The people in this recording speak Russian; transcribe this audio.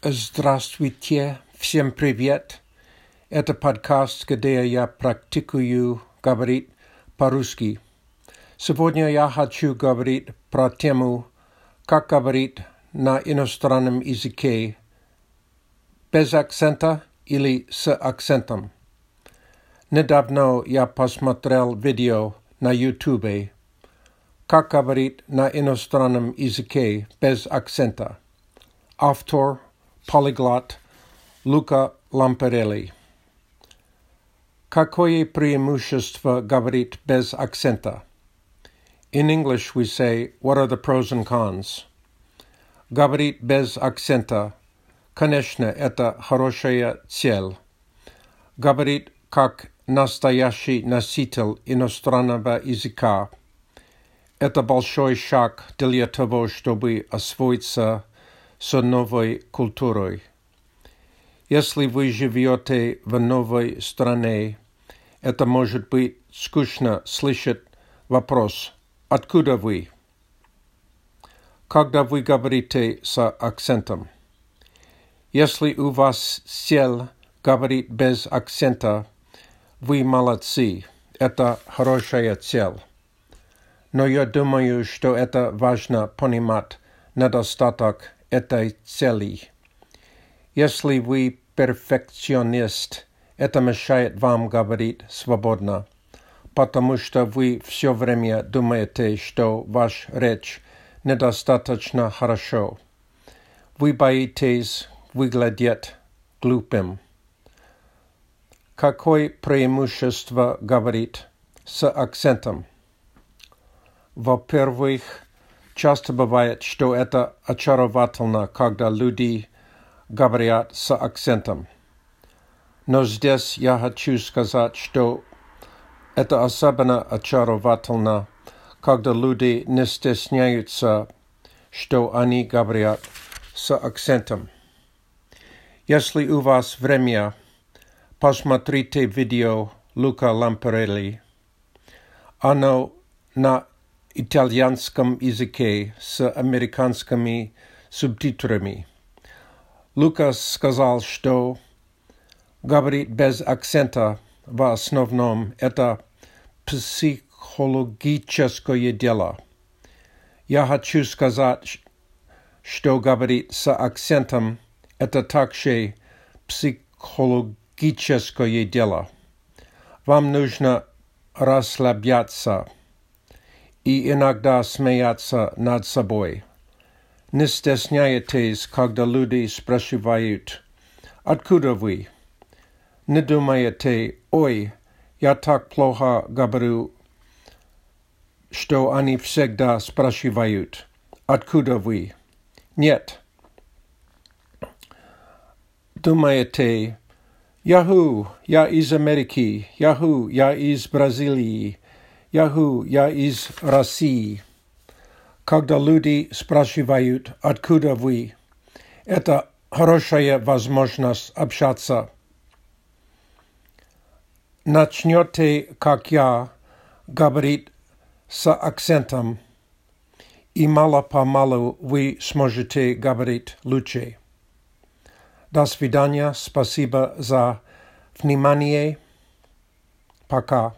Здравствуйте, всем привет. Это подкаст, где я практикую говорить по-русски. Сегодня я хочу говорить про тему, как говорить на иностранном языке без акцента или с акцентом. Недавно я посмотрел видео на YouTube, как говорить на иностранном языке без акцента. Автор Polyglot Luca Lamparelli. Какое преимущество говорит без акцента? In English we say, what are the pros and cons? Говорит без акцента. Конечно, это хорошая цель. Говорит как настоящий носитель иностранного языка. Это большой шаг для того, чтобы освоиться с новой культурой. Если вы живете в новой стране, это может быть скучно слышать вопрос «Откуда вы?». Когда вы говорите с акцентом. Если у вас цель говорить без акцента, вы молодцы. Это хорошая цель. Но я думаю, что это важно понимать недостаток этой цели. Если вы перфекционист, это мешает вам говорить свободно, потому что вы все время думаете, что ваш речь недостаточно хорошо. Вы боитесь выглядеть глупым. Какое преимущество говорит с акцентом? Во-первых, Часто бывает, что это очаровательно, когда люди говорят с акцентом. Но здесь я хочу сказать, что это особенно очаровательно, когда люди не стесняются, что они говорят с акцентом. Если у вас время, посмотрите видео Лука Лампарелли. Оно на итальянском языке с американскими субтитрами. Лукас сказал, что говорит без акцента в основном это психологическое дело. Я хочу сказать, что говорит с акцентом это также психологическое дело. Вам нужно расслабляться и иногда смеяться над собой. Не стесняйтесь, когда люди спрашивают «Откуда вы?» Не думайте «Ой, я так плохо говорю», что они всегда спрашивают «Откуда вы?» Нет. Думаете «Яху, я из Америки», «Яху, я из Бразилии», Яху, я из России. Когда люди спрашивают, откуда вы, это хорошая возможность общаться. Начнете, как я, говорить с акцентом, и мало-помалу вы сможете говорить лучше. До свидания, спасибо за внимание. Пока.